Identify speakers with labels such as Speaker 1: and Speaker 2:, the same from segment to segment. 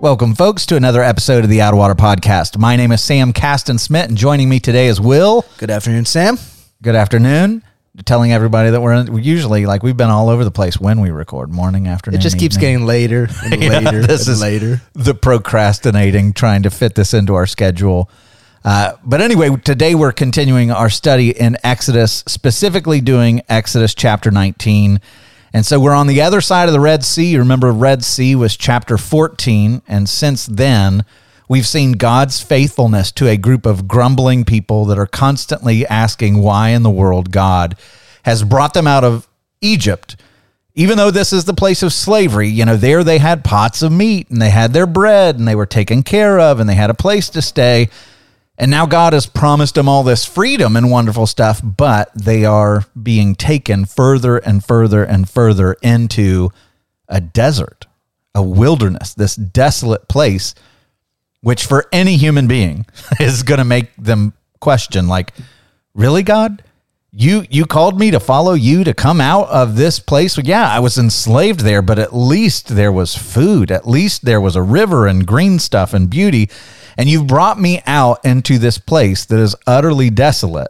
Speaker 1: Welcome, folks, to another episode of the Out of Water Podcast. My name is Sam Caston Smith, and joining me today is Will.
Speaker 2: Good afternoon, Sam.
Speaker 1: Good afternoon. Telling everybody that we're we usually like we've been all over the place when we record, morning, afternoon.
Speaker 2: It just keeps
Speaker 1: evening.
Speaker 2: getting later and
Speaker 1: Yeah,
Speaker 2: later
Speaker 1: this
Speaker 2: and
Speaker 1: is
Speaker 2: later.
Speaker 1: the procrastinating, trying to fit this into our schedule. Uh, but anyway, today we're continuing our study in Exodus, specifically doing Exodus chapter 19. And so we're on the other side of the Red Sea. You remember, Red Sea was chapter 14. And since then, we've seen God's faithfulness to a group of grumbling people that are constantly asking why in the world God has brought them out of Egypt even though this is the place of slavery, you know, there they had pots of meat and they had their bread and they were taken care of and they had a place to stay. And now God has promised them all this freedom and wonderful stuff, but they are being taken further and further and further into a desert, a wilderness, this desolate place, which for any human being is going to make them question, like, really, God? you you called me to follow you to come out of this place yeah i was enslaved there but at least there was food at least there was a river and green stuff and beauty and you've brought me out into this place that is utterly desolate.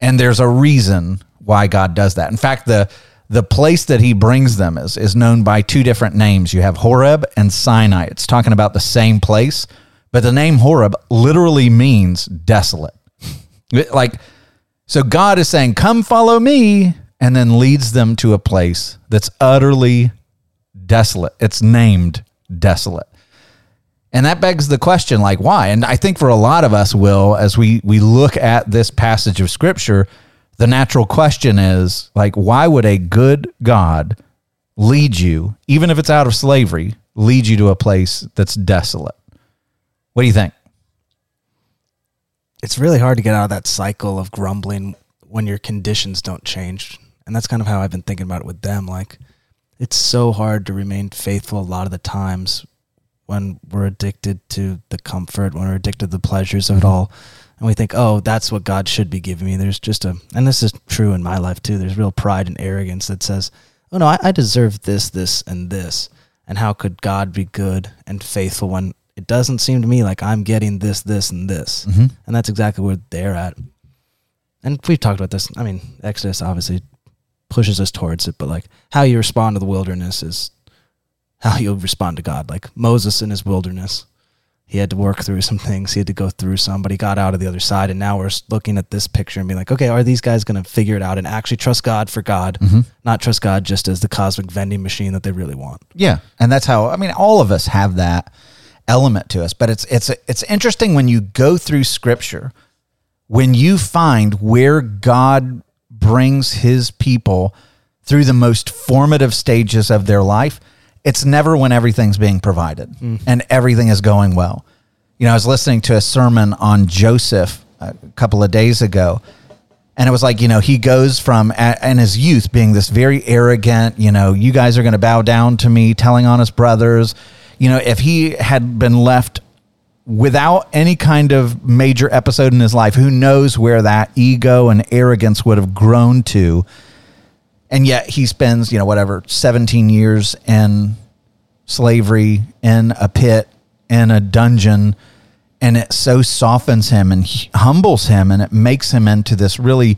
Speaker 1: And there's a reason why god does that. In fact the the place that he brings them is is known by two different names. You have horeb and sinai. It's talking about the same place but the name horeb literally means desolate. Like so God is saying, Come follow me, and then leads them to a place that's utterly desolate. It's named desolate. And that begs the question, like, why? And I think for a lot of us, Will, as we, we look at this passage of scripture, the natural question is, like, why would a good God lead you, even if it's out of slavery, lead you to a place that's desolate? What do you think?
Speaker 2: It's really hard to get out of that cycle of grumbling when your conditions don't change. And that's kind of how I've been thinking about it with them. Like, it's so hard to remain faithful a lot of the times when we're addicted to the comfort, when we're addicted to the pleasures of it all. And we think, oh, that's what God should be giving me. There's just a, and this is true in my life too. There's real pride and arrogance that says, oh no, I, I deserve this, this, and this. And how could God be good and faithful when it doesn't seem to me like I'm getting this, this, and this.
Speaker 1: Mm-hmm.
Speaker 2: And that's exactly where they're at. And we've talked about this. I mean, Exodus obviously pushes us towards it, but like how you respond to the wilderness is how you'll respond to God. Like Moses in his wilderness, he had to work through some things. He had to go through some, but he got out of the other side. And now we're looking at this picture and being like, okay, are these guys going to figure it out and actually trust God for God,
Speaker 1: Mm-hmm.
Speaker 2: not trust God just as the cosmic vending machine that they really want?
Speaker 1: Yeah, and that's how I mean all of us have that element to us, but it's it's it's interesting when you go through scripture when you find where God brings his people through the most formative stages of their life, it's never when everything's being provided mm-hmm. and everything is going well. You know, I was listening to a sermon on Joseph a couple of days ago, and it was like, you know, he goes from a- in his youth being this very arrogant, you know, you guys are going to bow down to me, telling on his brothers. You know, if he had been left without any kind of major episode in his life, who knows where that ego and arrogance would have grown to. And yet he spends, you know, whatever, 17 years in slavery, in a pit, in a dungeon. And it so softens him and humbles him and it makes him into this really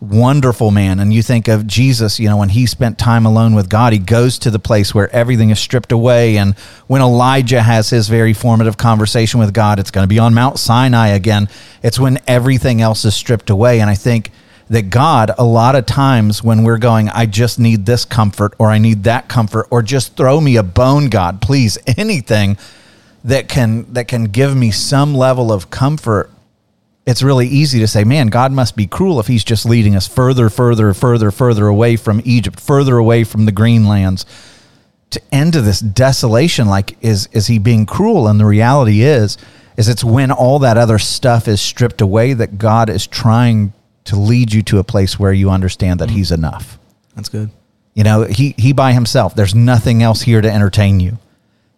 Speaker 1: wonderful man. And you think of Jesus, you know, when he spent time alone with God, he goes to the place where everything is stripped away. And when Elijah has his very formative conversation with God, it's going to be on Mount Sinai again. It's when everything else is stripped away. And I think that God, a lot of times when we're going, I just need this comfort or I need that comfort or just throw me a bone, God, please, anything that can that can give me some level of comfort it's really easy to say, man, God must be cruel if he's just leading us further, further, further, further away from Egypt, further away from the green lands. to end to this desolation like is is he being cruel and the reality is is it's when all that other stuff is stripped away that God is trying to lead you to a place where you understand that mm. he's enough.
Speaker 2: That's good.
Speaker 1: You know, he he by himself. There's nothing else here to entertain you.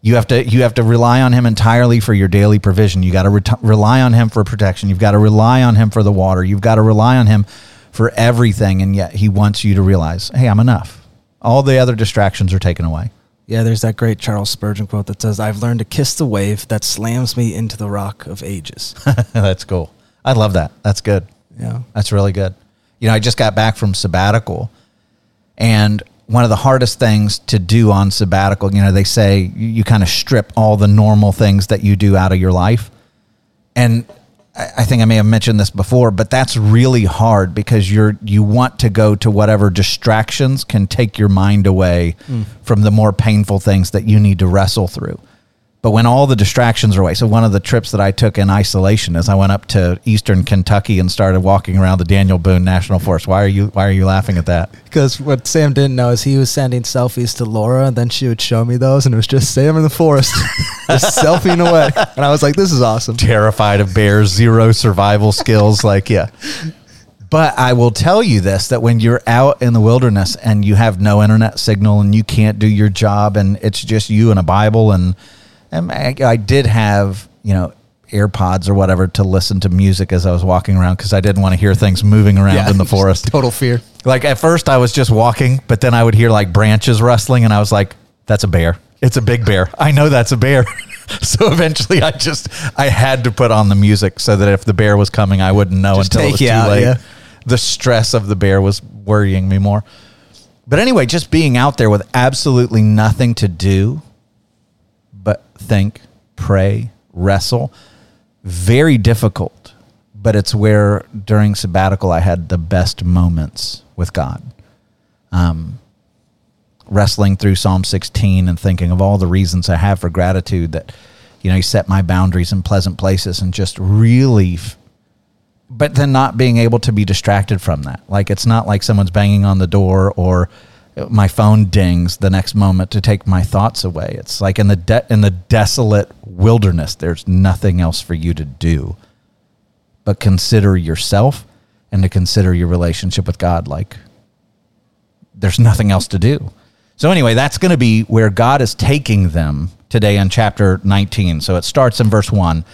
Speaker 1: You have to you have to rely on him entirely for your daily provision. You got to re- rely on him for protection. You've got to rely on him for the water. You've got to rely on him for everything and yet he wants you to realize, "Hey, I'm enough." All the other distractions are taken away.
Speaker 2: Yeah, there's that great Charles Spurgeon quote that says, I've learned to kiss the wave that slams me into the rock of ages.
Speaker 1: That's cool. I love that. That's good.
Speaker 2: Yeah.
Speaker 1: That's really good. You know, I just got back from sabbatical, and one of the hardest things to do on sabbatical, you know, they say you, you kind of strip all the normal things that you do out of your life. And I, I think I may have mentioned this before, but that's really hard because you're you want to go to whatever distractions can take your mind away mm. from the more painful things that you need to wrestle through. But when all the distractions are away, so one of the trips that I took in isolation is I went up to eastern Kentucky and started walking around the Daniel Boone National Forest. Why are you Why are you laughing at that?
Speaker 2: Because what Sam didn't know is he was sending selfies to Laura, and then she would show me those, and it was just Sam in the forest, just selfieing away. And I was like, this is awesome.
Speaker 1: Terrified of bears, zero survival skills. Like, yeah. But I will tell you this that when you're out in the wilderness and you have no internet signal and you can't do your job and it's just you and a Bible and, and I, I did have, you know, AirPods or whatever to listen to music as I was walking around because I didn't want to hear things moving around in the forest.
Speaker 2: Total fear.
Speaker 1: Like at first I was just walking, but then I would hear like branches rustling and I was like, that's a bear. It's a big bear. I know that's a bear. so eventually I just I had to put on the music so that if the bear was coming I wouldn't know
Speaker 2: Just
Speaker 1: until it was too
Speaker 2: out,
Speaker 1: late.
Speaker 2: yeah.
Speaker 1: The stress of the bear was worrying me more. But anyway, just being out there with absolutely nothing to do but think, pray, wrestle, very difficult. But it's where during sabbatical I had the best moments with God. Um, wrestling through Psalm 16 and thinking of all the reasons I have for gratitude that, you know, He set my boundaries in pleasant places and just really, f- but then not being able to be distracted from that. Like it's not like someone's banging on the door or my phone dings the next moment to take my thoughts away. It's like in the de- in the desolate wilderness, there's nothing else for you to do but consider yourself and to consider your relationship with God. Like there's nothing else to do. So anyway, that's going to be where God is taking them today in chapter 19. So it starts in verse 1.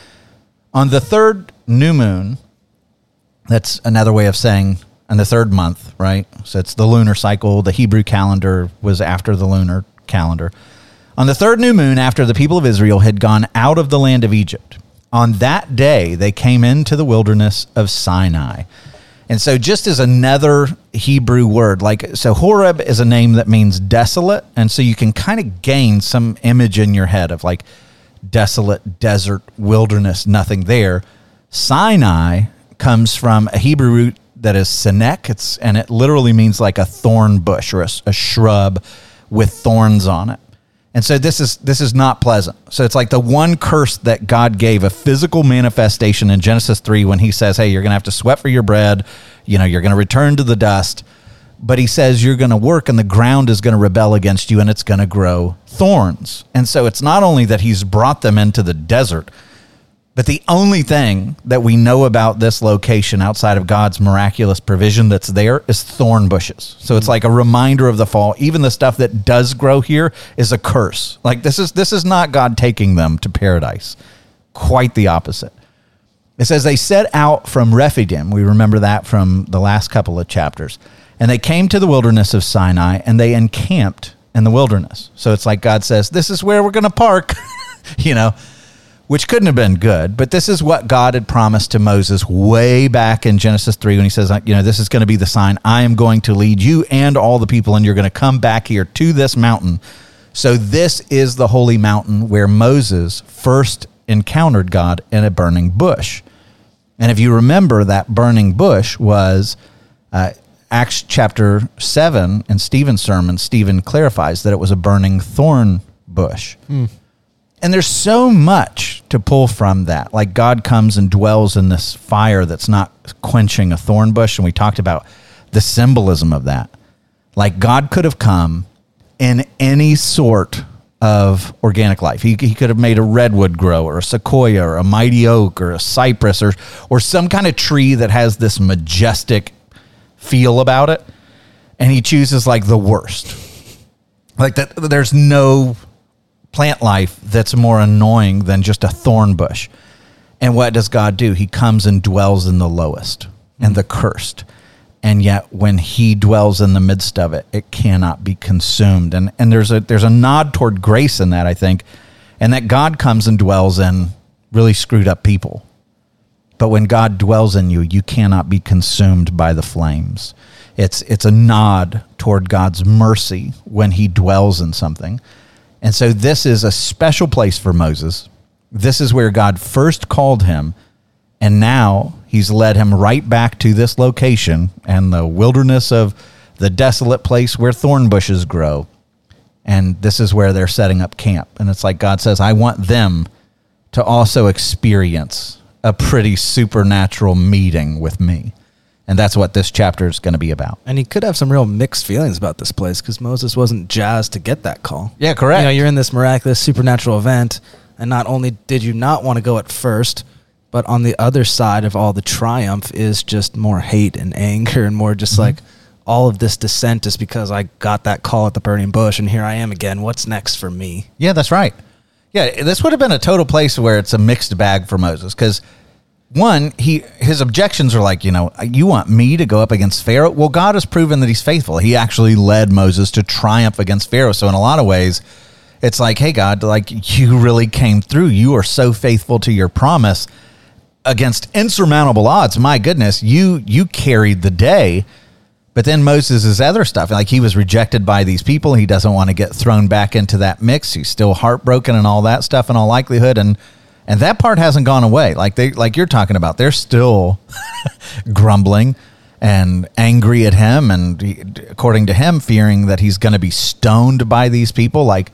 Speaker 1: On the third new moon, that's another way of saying in the third month, right? So it's the lunar cycle. The Hebrew calendar was after the lunar calendar. On the third new moon, after the people of Israel had gone out of the land of Egypt, on that day they came into the wilderness of Sinai. And so, just as another Hebrew word, like, so Horeb is a name that means desolate. And so you can kind of gain some image in your head of like desolate, desert, wilderness, nothing there. Sinai comes from a Hebrew root that is Sinek. It's, and it literally means like a thorn bush or a, a shrub with thorns on it. And so this is this is not pleasant. So it's like the one curse that God gave a physical manifestation in Genesis 3 when he says, "Hey, you're going to have to sweat for your bread, you know, you're going to return to the dust." But he says you're going to work and the ground is going to rebel against you and it's going to grow thorns. And so it's not only that he's brought them into the desert, but the only thing that we know about this location outside of God's miraculous provision that's there is thorn bushes. So it's hmm. like a reminder of the fall. Even the stuff that does grow here is a curse. Like this is this is not God taking them to paradise. Quite the opposite. It says they set out from Rephidim. We remember that from the last couple of chapters. And they came to the wilderness of Sinai and they encamped in the wilderness. So it's like God says, This is where we're going to park, you know, which couldn't have been good. But this is what God had promised to Moses way back in Genesis 3 when he says, You know, this is going to be the sign. I am going to lead you and all the people, and you're going to come back here to this mountain. So this is the holy mountain where Moses first encountered God in a burning bush. And if you remember, that burning bush was uh, Acts chapter 7 in Stephen's sermon. Stephen clarifies that it was a burning thorn bush. And there's so much to pull from that. Like God comes and dwells in this fire that's not quenching a thorn bush. And we talked about the symbolism of that. Like God could have come in any sort of organic life. He, he could have made a redwood grow or a sequoia or a mighty oak or a cypress or, or some kind of tree that has this majestic feel about it. And he chooses like the worst. Like that, there's no plant life that's more annoying than just a thorn bush. And what does God do? He comes and dwells in the lowest and the cursed. And yet when he dwells in the midst of it it cannot be consumed. And and there's a there's a nod toward grace in that i think and that god comes and dwells in really screwed up people. But when god dwells in you you cannot be consumed by the flames. It's it's a nod toward god's mercy when he dwells in something and so this is a special place for moses this is where god first called him and now he's led him right back to this location and the wilderness of the desolate place where thorn bushes grow. And this is where they're setting up camp. And it's like God says, I want them to also experience a pretty supernatural meeting with me. And that's what this chapter is going to be about.
Speaker 2: And he could have some real mixed feelings about this place because Moses wasn't jazzed to get that call.
Speaker 1: Yeah, correct.
Speaker 2: You know, you're in this miraculous supernatural event, and not only did you not want to go at first, but on the other side of all the triumph is just more hate and anger and more just mm-hmm. like all of this dissent is because I got that call at the burning bush and here I am again. What's next for me?
Speaker 1: Yeah, that's right. Yeah, this would have been a total place where it's a mixed bag for Moses because one, he his objections are like, you know, you want me to go up against Pharaoh? Well, God has proven that he's faithful. He actually led Moses to triumph against Pharaoh. So in a lot of ways, it's like, hey God, like you really came through. You are so faithful to your promise against insurmountable odds. My goodness, you you carried the day. But then Moses' other stuff, like he was rejected by these people. He doesn't want to get thrown back into that mix. He's still heartbroken and all that stuff in all likelihood. And and that part hasn't gone away. Like they like you're talking about. They're still grumbling and angry at him and according to him fearing that he's going to be stoned by these people like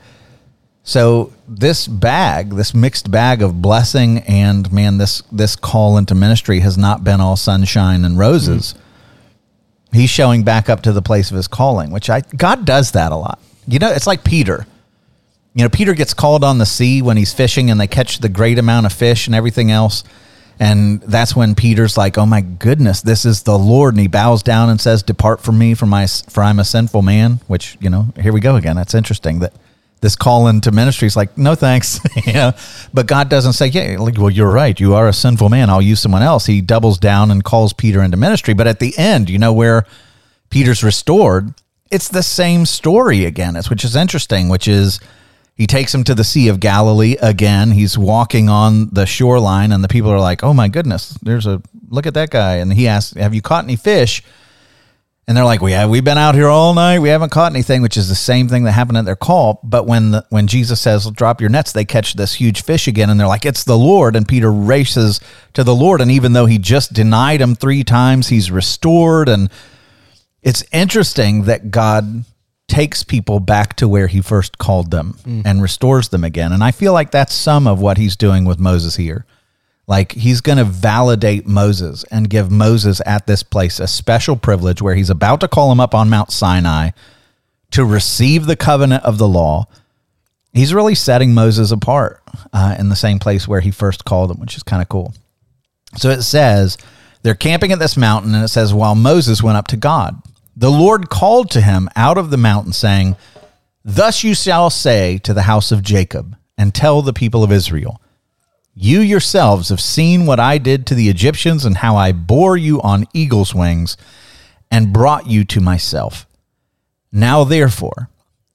Speaker 1: so this bag, this mixed bag of blessing and man, this this call into ministry has not been all sunshine and roses. Mm-hmm. He's showing back up to the place of his calling, which I God does that a lot. You know, it's like Peter. You know, Peter gets called on the sea when he's fishing and they catch the great amount of fish and everything else. And that's when Peter's like, "Oh my goodness, this is the Lord!" And he bows down and says, "Depart from me, for my for I'm a sinful man." Which you know, here we go again. That's interesting that this call into ministry is like, no thanks. you know, but God doesn't say, yeah, like, well, you're right. You are a sinful man. I'll use someone else. He doubles down and calls Peter into ministry. But at the end, you know, where Peter's restored, it's the same story again, it's, which is interesting, which is he takes him to the Sea of Galilee again. He's walking on the shoreline, and the people are like, oh my goodness, there's a look at that guy. And he asks, have you caught any fish? and they're like, "We have we've been out here all night. We haven't caught anything," which is the same thing that happened at their call. But when the, when Jesus says, "Drop your nets," they catch this huge fish again, and they're like, "It's the Lord!" And Peter races to the Lord, and even though he just denied him three times, he's restored. And it's interesting that God takes people back to where he first called them mm. and restores them again. And I feel like that's some of what he's doing with Moses here. Like he's going to validate Moses and give Moses at this place a special privilege where he's about to call him up on Mount Sinai to receive the covenant of the law. He's really setting Moses apart uh, in the same place where he first called him, which is kind of cool. So it says they're camping at this mountain, and it says, while Moses went up to God, the Lord called to him out of the mountain, saying, Thus you shall say to the house of Jacob, and tell the people of Israel, you yourselves have seen what I did to the Egyptians and how I bore you on eagle's wings and brought you to myself. Now, therefore,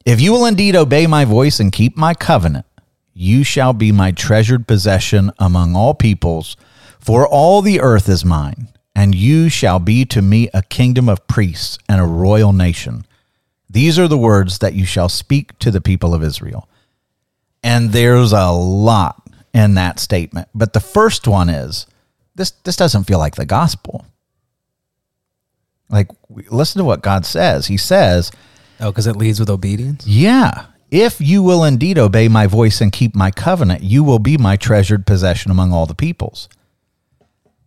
Speaker 1: if you will indeed obey my voice and keep my covenant, you shall be my treasured possession among all peoples, for all the earth is mine, and you shall be to me a kingdom of priests and a royal nation. These are the words that you shall speak to the people of Israel. And there's a lot in that statement. But the first one is this this doesn't feel like the gospel. Like listen to what God says. He says,
Speaker 2: "Oh, cuz it leads with obedience?"
Speaker 1: Yeah. If you will indeed obey my voice and keep my covenant, you will be my treasured possession among all the peoples.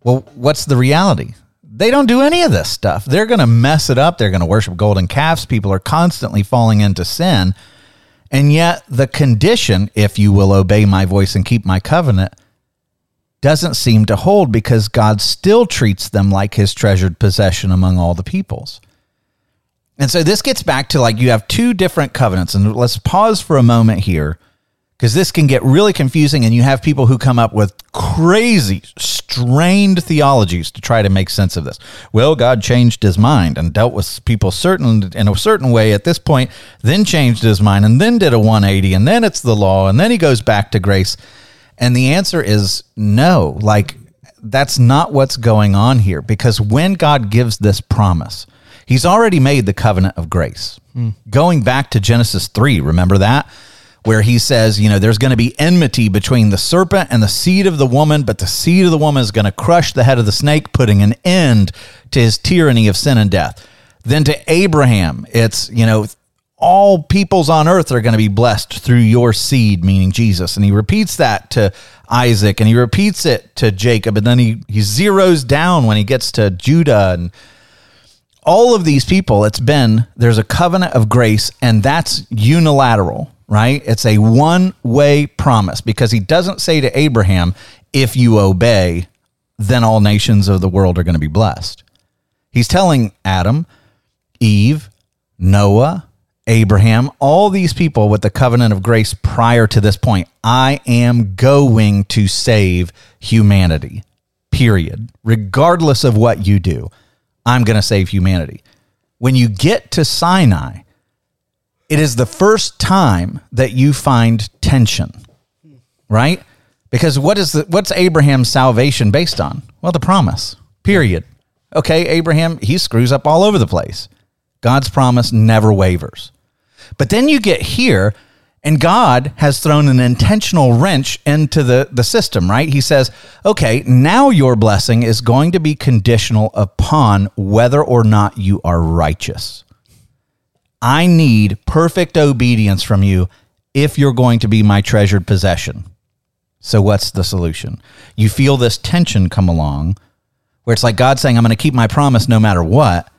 Speaker 1: Well, what's the reality? They don't do any of this stuff. They're going to mess it up. They're going to worship golden calves. People are constantly falling into sin. And yet, the condition, if you will obey my voice and keep my covenant, doesn't seem to hold because God still treats them like his treasured possession among all the peoples. And so this gets back to like you have two different covenants. And let's pause for a moment here because this can get really confusing. And you have people who come up with crazy, strained theologies to try to make sense of this. Well, God changed his mind and dealt with people certain in a certain way at this point, then changed his mind and then did a 180 and then it's the law and then he goes back to grace. And the answer is no. Like, that's not what's going on here because when God gives this promise, He's already made the covenant of grace. Mm. Going back to Genesis 3, remember that? Where he says, you know, there's going to be enmity between the serpent and the seed of the woman, but the seed of the woman is going to crush the head of the snake, putting an end to his tyranny of sin and death. Then to Abraham, it's, you know, all peoples on earth are going to be blessed through your seed, meaning Jesus. And he repeats that to Isaac and he repeats it to Jacob. And then he, he zeroes down when he gets to Judah and all of these people. It's been there's a covenant of grace, and that's unilateral, right? It's a one way promise because he doesn't say to Abraham, if you obey, then all nations of the world are going to be blessed. He's telling Adam, Eve, Noah, Abraham, all these people with the covenant of grace prior to this point. I am going to save humanity, period. Regardless of what you do, I'm going to save humanity. When you get to Sinai, it is the first time that you find tension, right? Because what is the, what's Abraham's salvation based on? Well, the promise, period. Okay, Abraham, he screws up all over the place. God's promise never wavers. But then you get here, and God has thrown an intentional wrench into the, the system, right? He says, okay, now your blessing is going to be conditional upon whether or not you are righteous. I need perfect obedience from you if you're going to be my treasured possession. So, what's the solution? You feel this tension come along where it's like God saying, I'm going to keep my promise no matter what.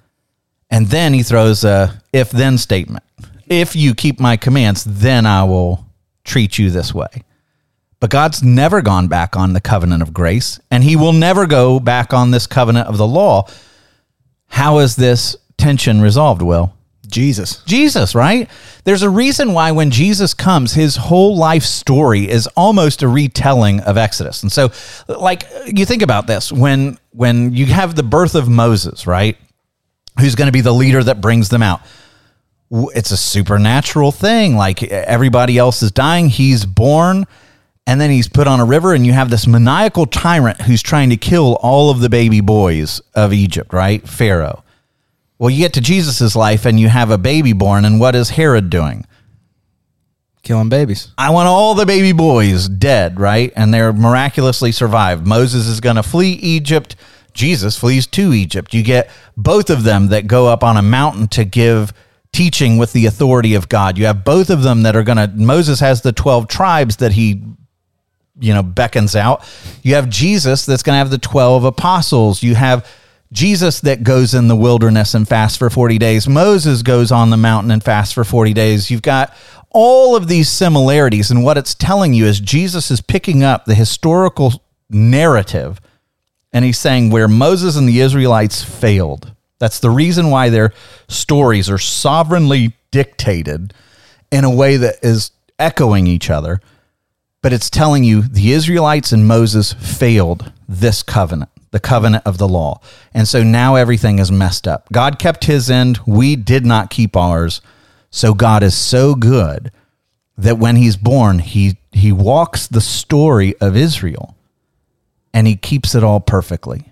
Speaker 1: And then he throws a if then statement if you keep my commands, then I will treat you this way. But God's never gone back on the covenant of grace, and he will never go back on this covenant of the law. How is this tension resolved, Will?
Speaker 2: Jesus.
Speaker 1: Jesus, right? There's a reason why when Jesus comes, his whole life story is almost a retelling of Exodus. And so like you think about this when when you have the birth of Moses, right? Who's going to be the leader that brings them out? it's a supernatural thing. Like everybody else is dying, he's born, and then he's put on a river, and you have this maniacal tyrant who's trying to kill all of the baby boys of Egypt, right? Pharaoh. Well, you get to Jesus' life, and you have a baby born, and what is Herod doing?
Speaker 2: Killing babies.
Speaker 1: I want all the baby boys dead, right? And they're miraculously survived. Moses is going to flee Egypt. Jesus flees to Egypt. You get both of them that go up on a mountain to give teaching with the authority of God. You have both of them that are going to, Moses has the 12 tribes that he, you know, beckons out. You have Jesus that's going to have the 12 apostles. You have Jesus that goes in the wilderness and fasts for 40 days. Moses goes on the mountain and fasts for 40 days. You've got all of these similarities. And what it's telling you is Jesus is picking up the historical narrative and he's saying where Moses and the Israelites failed that's the reason why their stories are sovereignly dictated in a way that is echoing each other. But it's telling you the Israelites and Moses failed this covenant, the covenant of the law. And so now everything is messed up. God kept his end, we did not keep ours. So God is so good that when he's born, he, he walks the story of Israel and he keeps it all perfectly.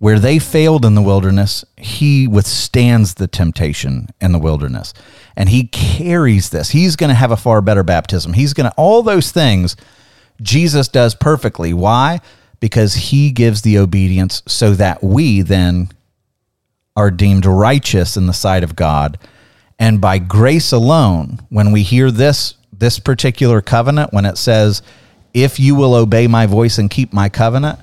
Speaker 1: Where they failed in the wilderness, he withstands the temptation in the wilderness. And he carries this. He's going to have a far better baptism. He's going to, all those things Jesus does perfectly. Why? Because he gives the obedience so that we then are deemed righteous in the sight of God. And by grace alone, when we hear this, this particular covenant, when it says, if you will obey my voice and keep my covenant,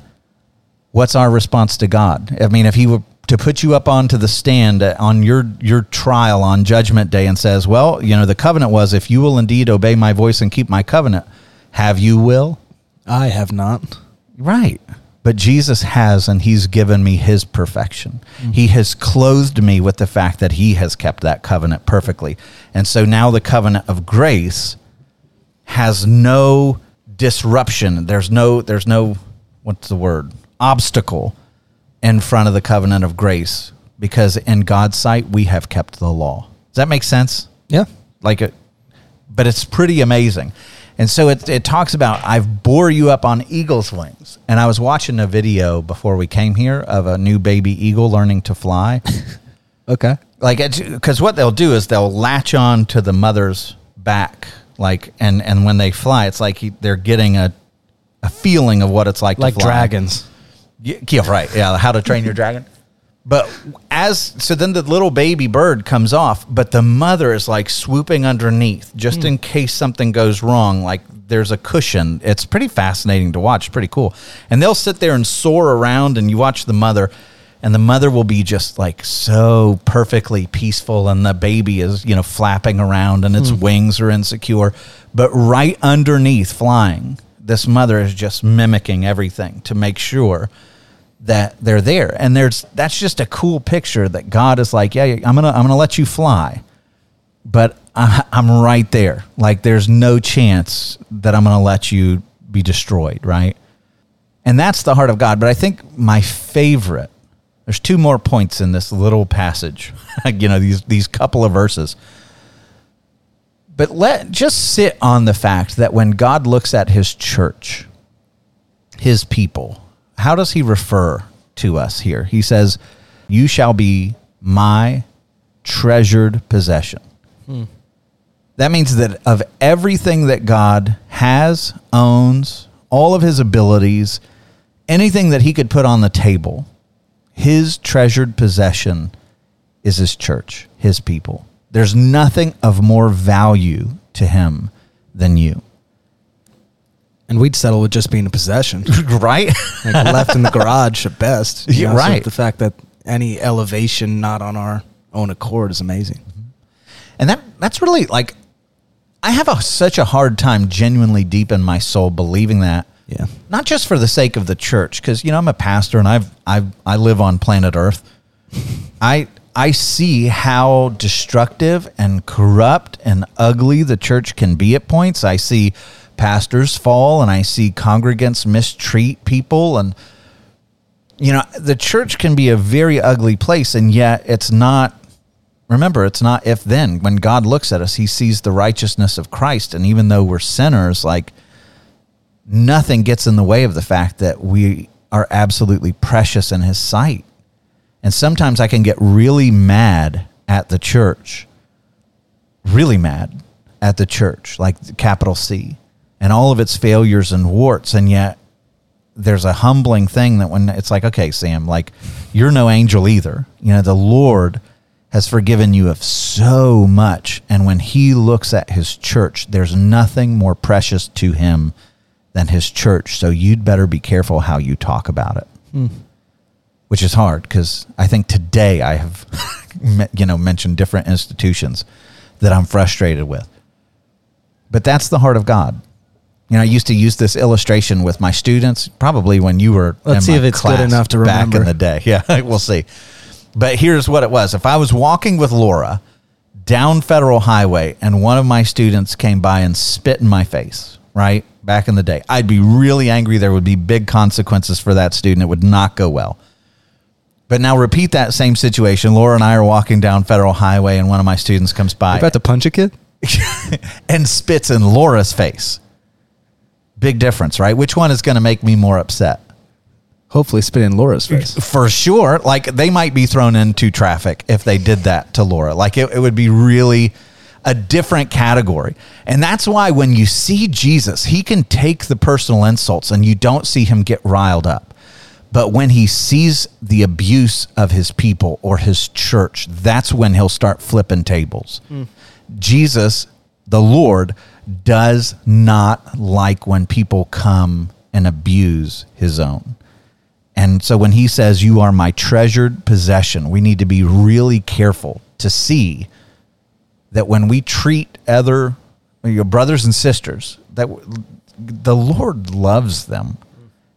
Speaker 1: what's our response to God? I mean, if he were to put you up onto the stand on your your trial on judgment day and says, "Well, you know, the covenant was if you will indeed obey my voice and keep my covenant, have you will?"
Speaker 2: I have not.
Speaker 1: Right. But Jesus has, and He's given me His perfection. Mm-hmm. He has clothed me with the fact that He has kept that covenant perfectly. And so now the covenant of grace has no disruption. There's no, there's no, what's the word? Obstacle in front of the covenant of grace because in God's sight, we have kept the law. Does that make sense?
Speaker 2: Yeah.
Speaker 1: Like it, but it's pretty amazing. And so it, it talks about, I've bore you up on eagle's wings. And I was watching a video before we came here of a new baby eagle learning to fly.
Speaker 2: okay.
Speaker 1: Like, because what they'll do is they'll latch on to the mother's back. Like, and, and when they fly, it's like he, they're getting a, a feeling of what it's like
Speaker 2: like
Speaker 1: to fly.
Speaker 2: dragons.
Speaker 1: Yeah, right. Yeah, how to train your dragon. But as so then the little baby bird comes off, but the mother is like swooping underneath just mm. in case something goes wrong. Like there's a cushion. It's pretty fascinating to watch, pretty cool. And they'll sit there and soar around and you watch the mother and the mother will be just like so perfectly peaceful and the baby is, you know, flapping around and its mm. wings are insecure, but right underneath flying, this mother is just mimicking everything to make sure that they're there. And there's that's just a cool picture that god is like yeah i'm gonna i'm gonna let you fly but i'm right there. Like there's no chance that i'm gonna let you be destroyed right? And that's the heart of god. But i think my favorite there's two more points in this little passage you know these these couple of verses. But let just sit on the fact that when god looks at his church his people how does he refer to us here? He says, You shall be my treasured possession. Hmm. That means that of everything that God has, owns, all of his abilities, anything that he could put on the table, his treasured possession is his church, his people. There's nothing of more value to him than you
Speaker 2: and we'd settle with just being a possession,
Speaker 1: right?
Speaker 2: like left in the garage at best.
Speaker 1: You know? right.
Speaker 2: So the fact that any elevation not on our own accord is amazing,
Speaker 1: and that that's really like I have a, such a hard time genuinely deep in my soul believing that.
Speaker 2: Yeah.
Speaker 1: Not just for the sake of the church, because you know I'm a pastor and I've I've I live on planet Earth. I I see how destructive and corrupt and ugly the church can be at points. I see pastors fall and I see congregants mistreat people and you know the church can be a very ugly place and yet it's not remember it's not if then. When God looks at us he sees the righteousness of Christ. And even though we're sinners like nothing gets in the way of the fact that we are absolutely precious in his sight. And sometimes I can get really mad at the church really mad at the church like capital C and all of its failures and warts and yet there's a humbling thing that when it's like okay sam like you're no angel either. You know the lord has forgiven you of so much and when he looks at his church there's nothing more precious to him than his church. So you'd better be careful how you talk about it. Hmm. which is hard because i think today i have you know mentioned different institutions that i'm frustrated with. But that's the heart of god you know, I used to use this illustration with my students, probably when you were.
Speaker 2: Let's see if it's good enough to remember.
Speaker 1: Back in the day, yeah, we'll see. But here's what it was: if I was walking with Laura down Federal Highway, and one of my students came by and spit in my face, right back in the day, I'd be really angry. There would be big consequences for that student. It would not go well. But now repeat that same situation. Laura and I are walking down Federal Highway, and one of my students comes by.
Speaker 2: You about to punch a kid?
Speaker 1: and spits in Laura's face. Big difference, right? Which one is going to make me more upset?
Speaker 2: Hopefully, spit in Laura's face.
Speaker 1: For sure. Like they might be thrown into traffic if they did that to Laura. Like it, it would be really a different category. And that's why when you see Jesus, he can take the personal insults and you don't see him get riled up. But when he sees the abuse of his people or his church, that's when he'll start flipping tables. Mm. Jesus, the Lord, does not like when people come and abuse his own. And so when he says, You are my treasured possession, we need to be really careful to see that when we treat other your brothers and sisters, that the Lord loves them.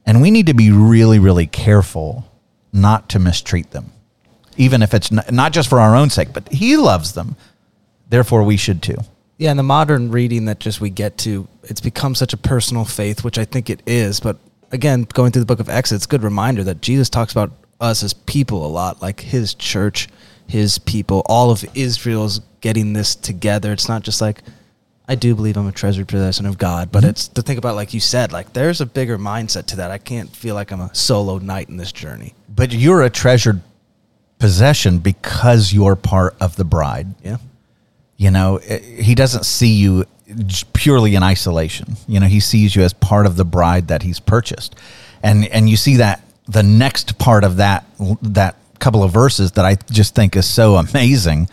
Speaker 1: And we need to be really, really careful not to mistreat them, even if it's not, not just for our own sake, but He loves them. Therefore, we should too.
Speaker 2: Yeah, and the modern reading that just we get to, it's become such a personal faith, which I think it is. But again, going through the book of Exodus, it's a good reminder that Jesus talks about us as people a lot, like his church, his people, all of Israel's getting this together. It's not just like, I do believe I'm a treasured possession of God, but
Speaker 1: Mm-hmm.
Speaker 2: it's to think about, like you said, like there's a bigger mindset to that. I can't feel like I'm a solo knight in this journey.
Speaker 1: But you're a treasured possession because you're part of the bride.
Speaker 2: Yeah.
Speaker 1: You know, eh, he doesn't see you purely in isolation. You know, he sees you as part of the bride that he's purchased. And and you see that the next part of that that couple of verses that I just think is so amazing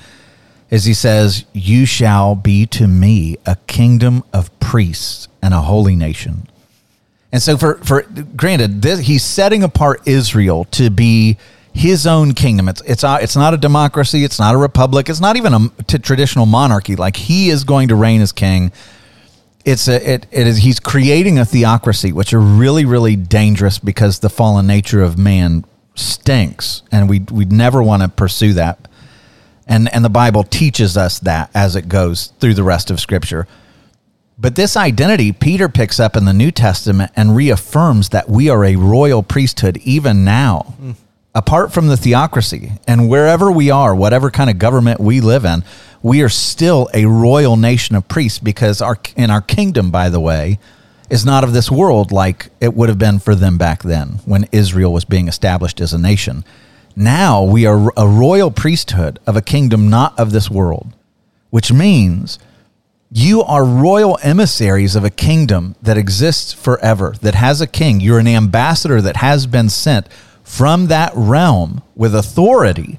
Speaker 1: is he says, "You shall be to me a kingdom of priests and a holy nation." And so, for for granted, this, he's setting apart Israel to be his own kingdom. It's it's not, it's not a democracy. It's not a republic. It's not even a t- traditional monarchy. Like he is going to reign as king. It's a it, it is he's creating a theocracy, which are really really dangerous because the fallen nature of man stinks, and we we never want to pursue that. And and the Bible teaches us that as it goes through the rest of Scripture. But this identity, Peter picks up in the New Testament and reaffirms that we are a royal priesthood even now, hmm. Apart from the theocracy. And wherever we are, whatever kind of government we live in, we are still a royal nation of priests because our in our kingdom, by the way, is not of this world like it would have been for them back then when Israel was being established as a nation. Now we are a royal priesthood of a kingdom not of this world, which means you are royal emissaries of a kingdom that exists forever, that has a king. You're an ambassador that has been sent from that realm with authority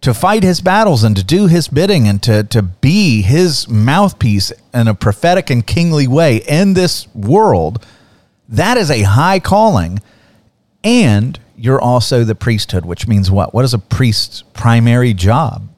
Speaker 1: to fight his battles and to do his bidding and to, to be his mouthpiece in a prophetic and kingly way in this world. That is a high calling. And you're also the priesthood, which means what? What is a priest's primary job?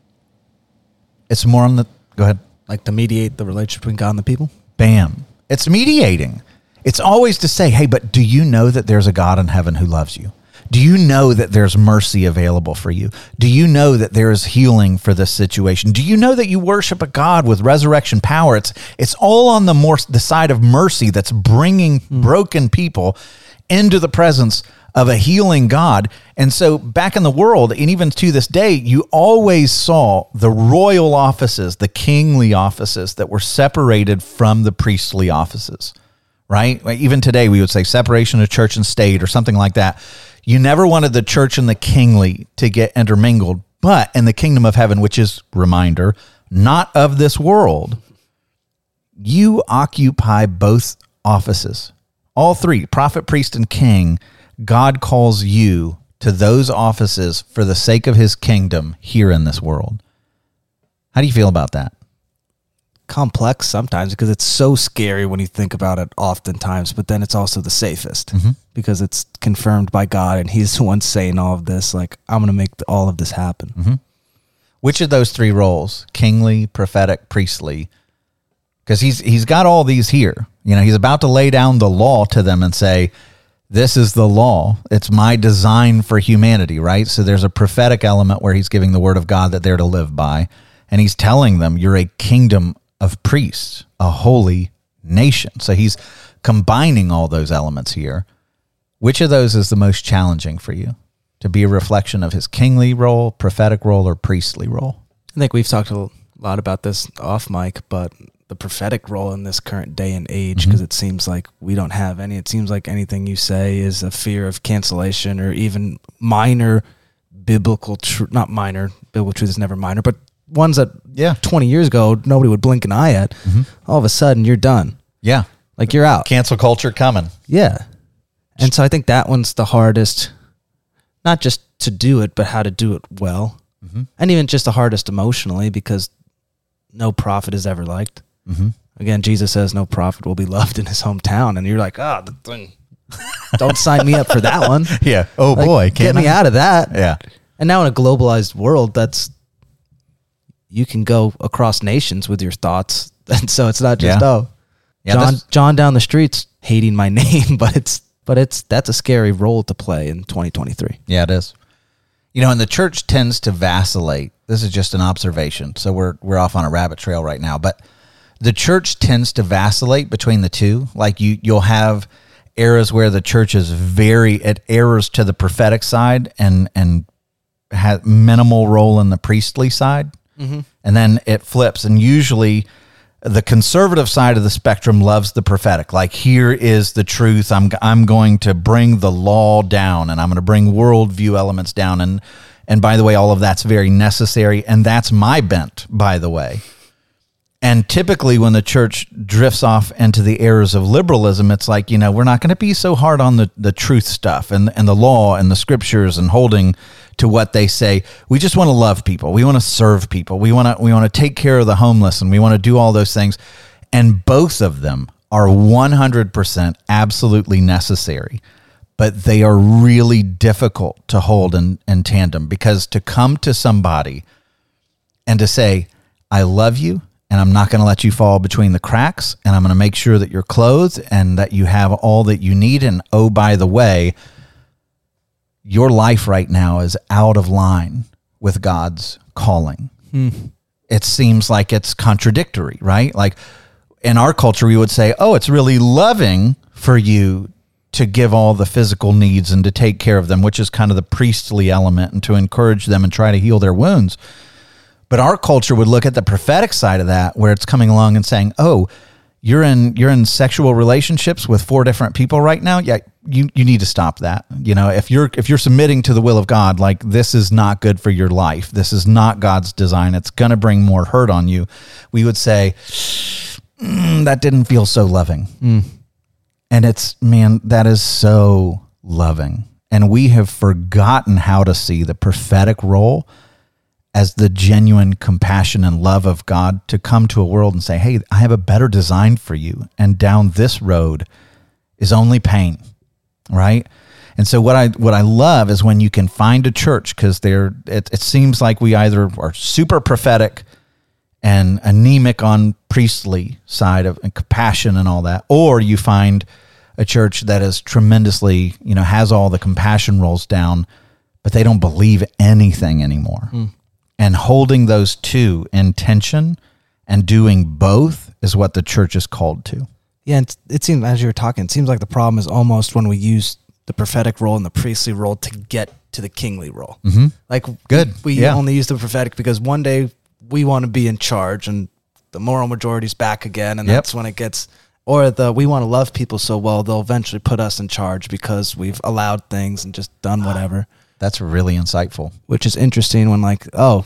Speaker 1: It's more on the. Go ahead.
Speaker 2: Like to mediate the relationship between God and the people.
Speaker 1: Bam. It's mediating. It's always to say, hey, but do you know that there's a God in heaven who loves you? Do you know that there's mercy available for you? Do you know that there is healing for this situation? Do you know that you worship a God with resurrection power? It's it's all on the more the side of mercy that's bringing hmm. broken people into the presence of a healing God. And so back in the world, and even to this day, you always saw the royal offices, the kingly offices that were separated from the priestly offices, right? Even today, we would say separation of church and state or something like that. You never wanted the church and the kingly to get intermingled, but in the kingdom of heaven, which is, reminder, not of this world, you occupy both offices. All three, prophet, priest, and king, God calls you to those offices for the sake of his kingdom here in this world. How do you feel about that?
Speaker 2: Complex sometimes because it's so scary when you think about it oftentimes but then it's also the safest mm-hmm. because it's confirmed by god and he's the one saying all of this like i'm gonna make all of this happen mm-hmm.
Speaker 1: Which of those three roles, kingly, prophetic, priestly? Because he's he's got all these here. You know, he's about to lay down the law to them and say, "This is the law. It's my design for humanity." Right. So there's a prophetic element where he's giving the word of God that they're to live by, and he's telling them, "You're a kingdom of priests, a holy nation." So he's combining all those elements here. Which of those is the most challenging for you? To be a reflection of his kingly role, prophetic role, or priestly role?
Speaker 2: i think we've talked a lot about this off mic but the prophetic role in this current day and age mm-hmm. because it seems like we don't have any it seems like anything you say is a fear of cancellation or even minor biblical truth, not minor biblical truth is never minor but ones that
Speaker 1: Yeah.
Speaker 2: 20 years ago nobody would blink an eye at mm-hmm. all of a sudden you're done
Speaker 1: Yeah.
Speaker 2: like you're out
Speaker 1: Cancel culture coming.
Speaker 2: yeah and so i think that one's the hardest not just to do it but how to do it well mm-hmm. and even just the hardest emotionally because no prophet is ever liked mm-hmm. again jesus says no prophet will be loved in his hometown and you're like ah the thing don't sign me up for that one.
Speaker 1: Yeah. Oh
Speaker 2: Like,
Speaker 1: boy,
Speaker 2: get me
Speaker 1: I?
Speaker 2: out of that.
Speaker 1: Yeah.
Speaker 2: And now in a globalized world, that's you can go across nations with your thoughts, and so it's not just
Speaker 1: Yeah.
Speaker 2: oh,
Speaker 1: Yeah,
Speaker 2: John John down the streets hating my name, but it's but it's that's a scary role to play in 2023.
Speaker 1: Yeah, it is. You know, and the church tends to vacillate. This is just an observation. So we're we're off on a rabbit trail right now, but the church tends to vacillate between the two. Like you you'll have eras where the church is very it errors to the prophetic side and and has minimal role in the priestly side. Mm-hmm. And then it flips and usually the conservative side of the spectrum loves the prophetic. Like here is the truth. I'm I'm going to bring the law down, and I'm going to bring worldview elements down. And and by the way, all of that's very necessary, and that's my bent. By the way, and typically, when the church drifts off into the errors of liberalism, it's like, you know, we're not going to be so hard on the, the truth stuff and, and the law and the scriptures and holding to what they say. We just want to love people. We want to serve people. We want to we want to take care of the homeless and we want to do all those things. And both of them are 100% absolutely necessary. But they are really difficult to hold in, in tandem because to come to somebody and to say, I love you and I'm not going to let you fall between the cracks and I'm going to make sure that you're clothed and that you have all that you need. And oh, by the way, your life right now is out of line with God's calling. Hmm. It seems like it's contradictory, right? Like in our culture, we would say, oh, it's really loving for you to give all the physical needs and to take care of them, which is kind of the priestly element and to encourage them and try to heal their wounds. But our culture would look at the prophetic side of that, where it's coming along and saying, "Oh, you're in you're in sexual relationships with four different people right now. Yeah, you you need to stop that. You know, if you're if you're submitting to the will of God, like this is not good for your life. This is not God's design. It's going to bring more hurt on you." We would say, "Mm, "That didn't feel so loving." And it's, man, that is so loving. And we have forgotten how to see the prophetic role as the genuine compassion and love of God to come to a world and say, hey, I have a better design for you. And down this road is only pain, right? And so what I what I love is when you can find a church because they're it, it seems like we either are super prophetic and anemic on priestly side of and compassion and all that, or you find a church that is tremendously, you know, has all the compassion rolls down, but they don't believe anything anymore. Hmm. And holding those two in tension and doing both is what the church is called to.
Speaker 2: Yeah, and it seems as you were talking, it seems like the problem is almost when we use the prophetic role and the priestly role to get to the kingly role. Mm-hmm. Like
Speaker 1: Good,
Speaker 2: we
Speaker 1: yeah.
Speaker 2: only use the prophetic because one day we want to be in charge and the moral majority's back again, and
Speaker 1: Yep.
Speaker 2: that's when it gets. Or the we want to love people so well they'll eventually put us in charge because we've allowed things and just done whatever.
Speaker 1: That's really insightful.
Speaker 2: Which is interesting when like oh,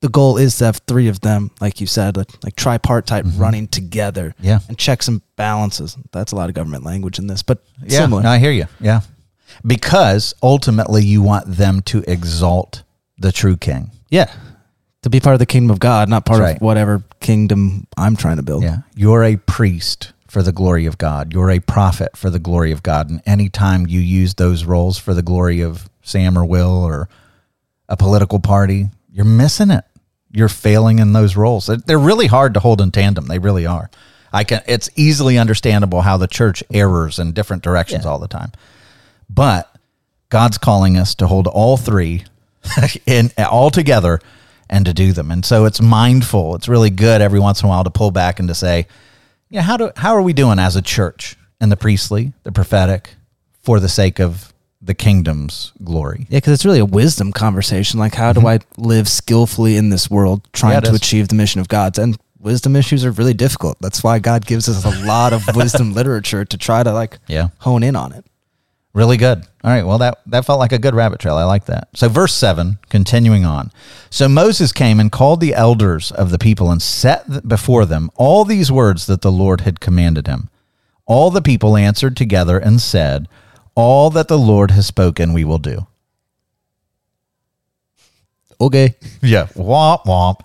Speaker 2: the goal is to have three of them, like you said, like, like tripartite running together.
Speaker 1: Mm-hmm. Yeah.
Speaker 2: and checks and balances. That's a lot of government language in this, but
Speaker 1: Yeah,
Speaker 2: similar.
Speaker 1: no, I hear you. Yeah. Because ultimately you want them to exalt the true king.
Speaker 2: Yeah. To be part of the kingdom of God, not part
Speaker 1: right.
Speaker 2: of whatever kingdom I'm trying to build.
Speaker 1: Yeah. You're a priest for the glory of God. You're a prophet for the glory of God. And anytime you use those roles for the glory of Sam or Will or a political party, you're missing it. You're failing in those roles. They're- really hard to hold in tandem. They really are. I can it's easily understandable how the church errors in different directions all the time. But God's calling us to hold all three in all together and to do them. And so it's mindful. It's really good every once in a while to pull back and to say, yeah, how do how are we doing as a church in the priestly, the prophetic, for the sake of the kingdom's glory?
Speaker 2: Yeah, because it's really a wisdom conversation. Like, how do I live skillfully in this world
Speaker 1: Mm-hmm. Yeah,
Speaker 2: trying
Speaker 1: it
Speaker 2: to
Speaker 1: is.
Speaker 2: achieve the mission of God? And wisdom issues are really difficult. That's why God gives us a lot of wisdom literature to try to like
Speaker 1: Yeah.
Speaker 2: hone in on it.
Speaker 1: Really good. All right. Well, that, that felt like a good rabbit trail. I like that. So, verse 7, continuing on. So Moses came and called the elders of the people and set th- before them all these words that the Lord had commanded him. All the people answered together and said, All that the Lord has spoken, we will do.
Speaker 2: Okay.
Speaker 1: Yeah. Womp womp.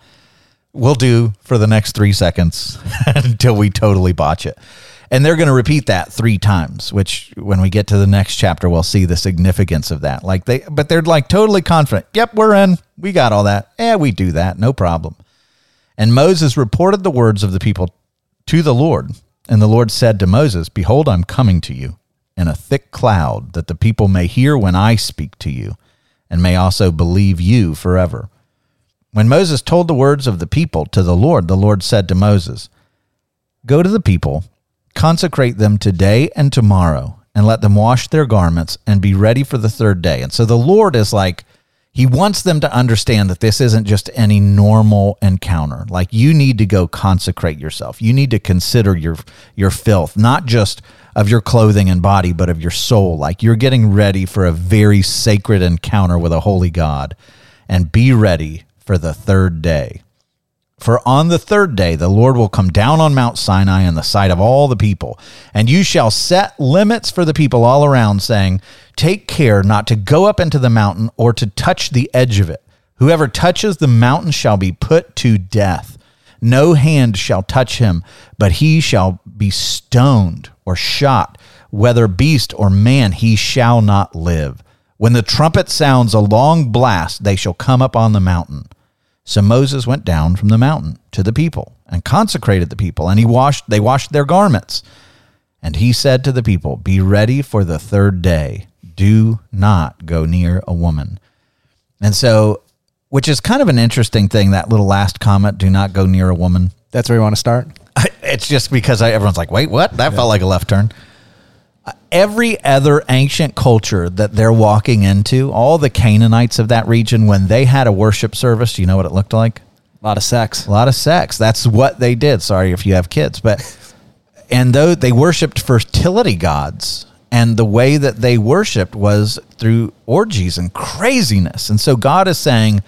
Speaker 1: We'll do for the next three seconds until we totally botch it. And they're going to repeat that three times, which when we get to the next chapter, we'll see the significance of that. Like they, but they're like totally confident. Yep, we're in. We got all that. Yeah, we do that. No problem. And Moses reported the words of the people to the Lord. And the Lord said to Moses, Behold, I'm coming to you in a thick cloud, that the people may hear when I speak to you, and may also believe you forever. When Moses told the words of the people to the Lord, the Lord said to Moses, Go to the people, consecrate them today and tomorrow, and let them wash their garments and be ready for the third day. And so the Lord is like, he wants them to understand that this isn't just any normal encounter. Like you need to go consecrate yourself. You need to consider your your filth, not just of your clothing and body, but of your soul. Like you're getting ready for a very sacred encounter with a holy God. And be ready for the third day. For on the third day the Lord will come down on Mount Sinai in the sight of all the people, and you shall set limits for the people all around, saying, Take care not to go up into the mountain or to touch the edge of it. Whoever touches the mountain shall be put to death. No hand shall touch him, but he shall be stoned or shot. Whether beast or man, he shall not live. When the trumpet sounds a long blast, they shall come up on the mountain. So Moses went down from the mountain to the people and consecrated the people, and he washed they washed their garments. And he said to the people, Be ready for the third day. Do not go near a woman. And so, which is kind of an interesting thing, that little last comment, do not go near a woman.
Speaker 2: That's where you want to start?
Speaker 1: It's just because I, everyone's like, wait, what? That felt like a left turn every other ancient culture that they're walking into, all the Canaanites of that region, when they had a worship service, you know what it looked like?
Speaker 2: A lot of sex.
Speaker 1: A lot of sex. That's what they did. Sorry if you have kids, but and though they worshipped fertility gods, and the way that they worshipped was through orgies and craziness. And so God is saying,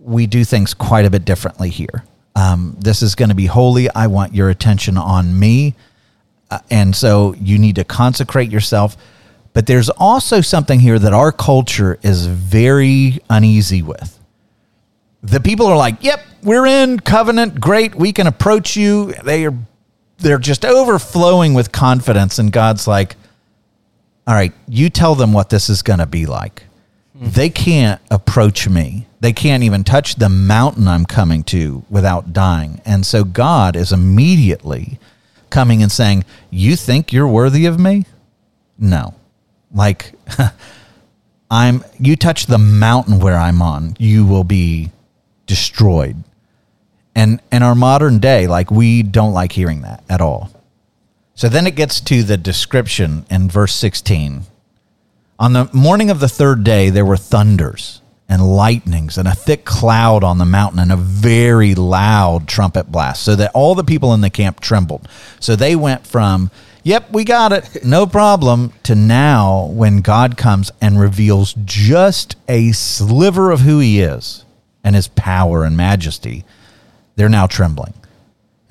Speaker 1: we do things quite a bit differently here. Um, this is going to be holy. I want your attention on me. Uh, and so you need to consecrate yourself. But there's also something here that our culture is very uneasy with. The people are like, "Yep, we're in covenant. Great, we can approach you." They are they're just overflowing with confidence and God's like, "All right, you tell them what this is going to be like." Mm-hmm. They can't approach me. They can't even touch the mountain I'm coming to without dying. And so God is immediately coming and saying, You think you're worthy of me? No. Like, I'm, you touch the mountain where I'm on, you will be destroyed. And in our modern day, like, we don't like hearing that at all. So then it gets to the description in verse 16. On the morning of the third day, there were thunders and lightnings and a thick cloud on the mountain and a very loud trumpet blast so that all the people in the camp trembled. So they went from, yep, we got it, no problem, to now when God comes and reveals just a sliver of who he is and his power and majesty, they're now trembling.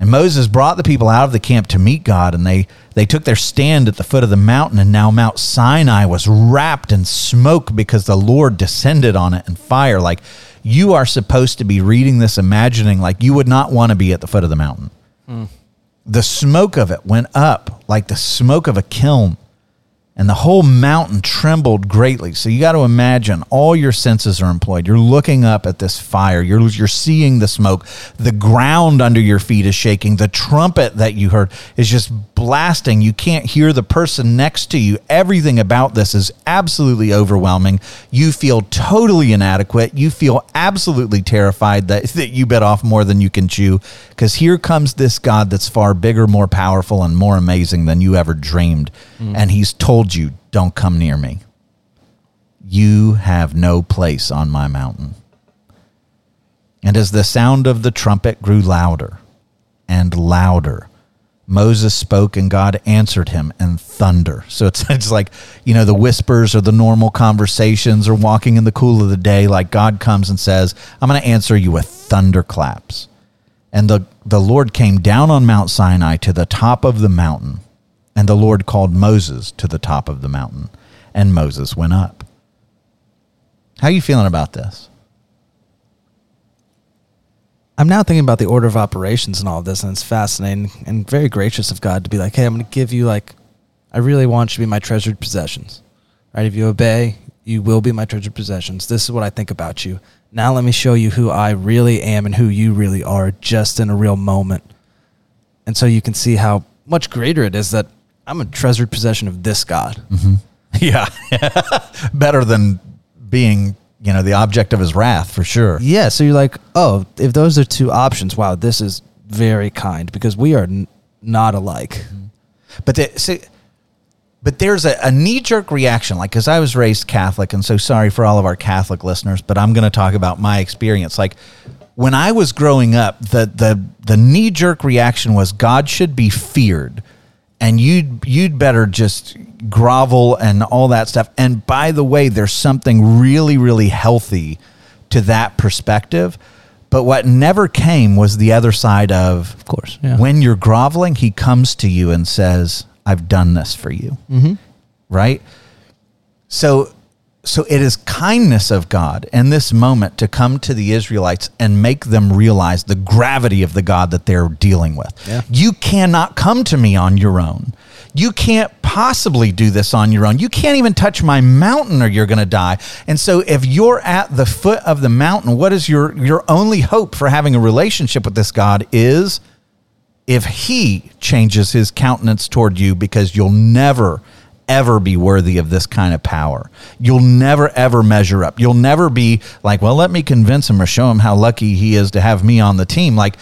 Speaker 1: And Moses brought the people out of the camp to meet God, and they, they took their stand at the foot of the mountain. And now Mount Sinai was wrapped in smoke because the Lord descended on it in fire. Like you are supposed to be reading this, imagining like you would not want to be at the foot of the mountain. Mm. The smoke of it went up like the smoke of a kiln and the whole mountain trembled greatly. So you got to imagine all your senses are employed. You're looking up at this fire. You're you're seeing the smoke. The ground under your feet is shaking. The trumpet that you heard is just blasting. You can't hear the person next to you. Everything about this is absolutely overwhelming. You feel totally inadequate. You feel absolutely terrified that, that you bit off more than you can chew because here comes this God that's far bigger, more powerful, and more amazing than you ever dreamed. Mm. And he's told you, don't come near me. You have no place on my mountain. And as the sound of the trumpet grew louder and louder, Moses spoke and God answered him in thunder. So it's, it's like, you know, the whispers or the normal conversations or walking in the cool of the day. Like God comes and says, I'm going to answer you with thunderclaps. And the, the Lord came down on Mount Sinai to the top of the mountain. And the Lord called Moses to the top of the mountain. And Moses went up. How are you feeling about this?
Speaker 2: I'm now thinking about the order of operations and all of this, and it's fascinating and very gracious of God to be like, hey, I'm going to give you, like, I really want you to be my treasured possessions. Right? If you obey, you will be my treasured possessions. This is what I think about you. Now let me show you who I really am and who you really are just in a real moment. And so you can see how much greater it is that I'm a treasured possession of this God.
Speaker 1: Mm-hmm. Yeah. Better than being, you know, the object of his wrath for sure.
Speaker 2: Yeah. So you're like, oh, if those are two options, wow, this is very kind because we are n- not alike.
Speaker 1: But the, see, but there's a, a knee jerk reaction. Like, because I was raised Catholic, and so sorry for all of our Catholic listeners, but I'm going to talk about my experience. Like, when I was growing up, the the the knee jerk reaction was God should be feared, and you'd you'd better just grovel and all that stuff. And by the way, there's something really really healthy to that perspective. But what never came was the other side of,
Speaker 2: Of course. Yeah.
Speaker 1: when you're groveling, he comes to you and says, I've done this for you.
Speaker 2: mm-hmm.
Speaker 1: Right? So so it is kindness of God in this moment to come to the Israelites and make them realize the gravity of the God that they're dealing with.
Speaker 2: Yeah.
Speaker 1: You cannot come to me on your own. You can't possibly do this on your own. You can't even touch my mountain or you're going to die. And so if you're at the foot of the mountain, what is your your only hope for having a relationship with this God is if he changes his countenance toward you because you'll never ever be worthy of this kind of power. You'll never ever measure up. You'll never be like, well, let me convince him or show him how lucky he is to have me on the team. Like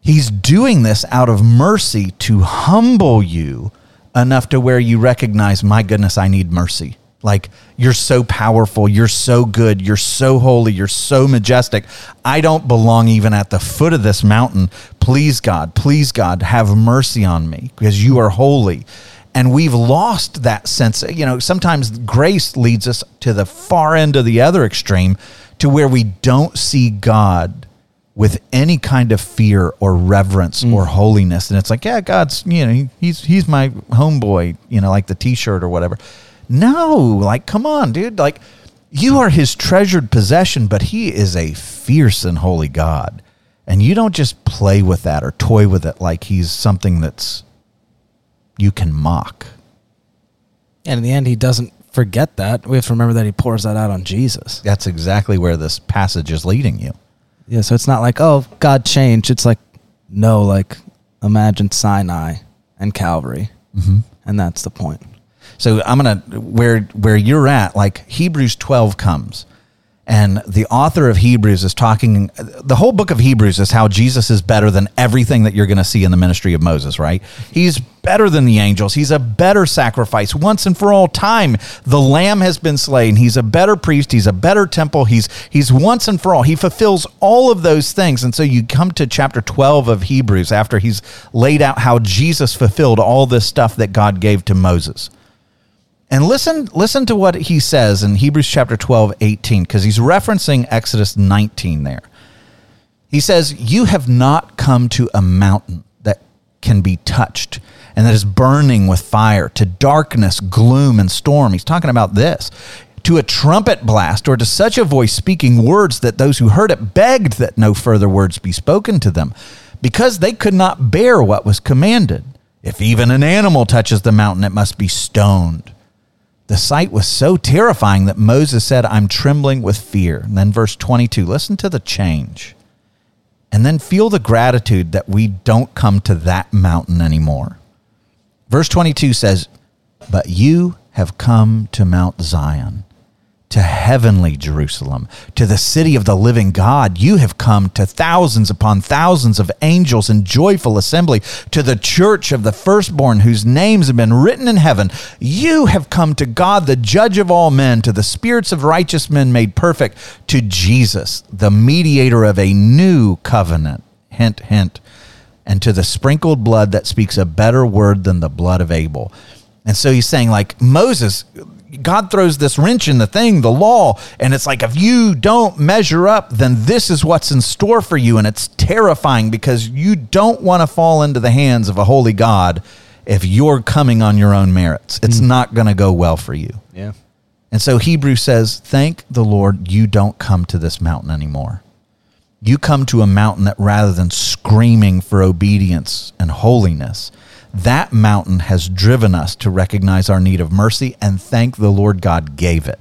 Speaker 1: he's doing this out of mercy to humble you enough to where you recognize, my goodness, I need mercy. Like you're so powerful, you're so good, you're so holy, you're so majestic. I don't belong even at the foot of this mountain. Please, God, please, God, have mercy on me because you are holy. And we've lost that sense. You know, sometimes grace leads us to the far end of the other extreme to where we don't see God with any kind of fear or reverence mm. or holiness. And it's like, yeah, God's, you know, he's he's my homeboy, you know, like the t-shirt or whatever. No, like come on, dude. Like you are his treasured possession, but he is a fierce and holy God. And you don't just play with that or toy with it like he's something that's you can mock.
Speaker 2: And in the end, he doesn't forget that. We have to remember that he pours that out on Jesus.
Speaker 1: That's exactly where this passage is leading you.
Speaker 2: Yeah, so it's not like, oh, God changed. It's like, no, like imagine Sinai and Calvary. Mm-hmm. And that's the point.
Speaker 1: So I'm gonna where where you're at, like Hebrews 12 comes, and the author of Hebrews is talking. The whole book of Hebrews is how Jesus is better than everything that you're going to see in the ministry of Moses. Right? He's better than the angels. He's a better sacrifice once and for all time. The Lamb has been slain. He's a better priest. He's a better temple. He's he's once and for all. He fulfills all of those things. And so you come to chapter 12 of Hebrews after he's laid out how Jesus fulfilled all this stuff that God gave to Moses. And listen, listen to what he says in Hebrews chapter 12, 18, because he's referencing Exodus 19 there. He says, You have not come to a mountain that can be touched and that is burning with fire, to darkness, gloom, and storm. He's talking about this. To a trumpet blast, or to such a voice speaking words that those who heard it begged that no further words be spoken to them, because they could not bear what was commanded. If even an animal touches the mountain, it must be stoned. The sight was so terrifying that Moses said, I'm trembling with fear. And then verse 22, listen to the change. And then feel the gratitude that we don't come to that mountain anymore. Verse 22 says, But you have come to Mount Zion, to heavenly Jerusalem, to the city of the living God. You have come to thousands upon thousands of angels in joyful assembly, to the church of the firstborn whose names have been written in heaven. You have come to God, the judge of all men, to the spirits of righteous men made perfect, to Jesus, the mediator of a new covenant. Hint, hint and to the sprinkled blood that speaks a better word than the blood of Abel. And so he's saying, like, Moses, God throws this wrench in the thing, the law, and it's like, if you don't measure up, then this is what's in store for you. And it's terrifying because you don't want to fall into the hands of a holy God if you're coming on your own merits. It's hmm. not going to go well for you.
Speaker 2: Yeah.
Speaker 1: And so Hebrews says, Thank the Lord you don't come to this mountain anymore. You come to a mountain that rather than screaming for obedience and holiness, that mountain has driven us to recognize our need of mercy and thank the Lord God gave it.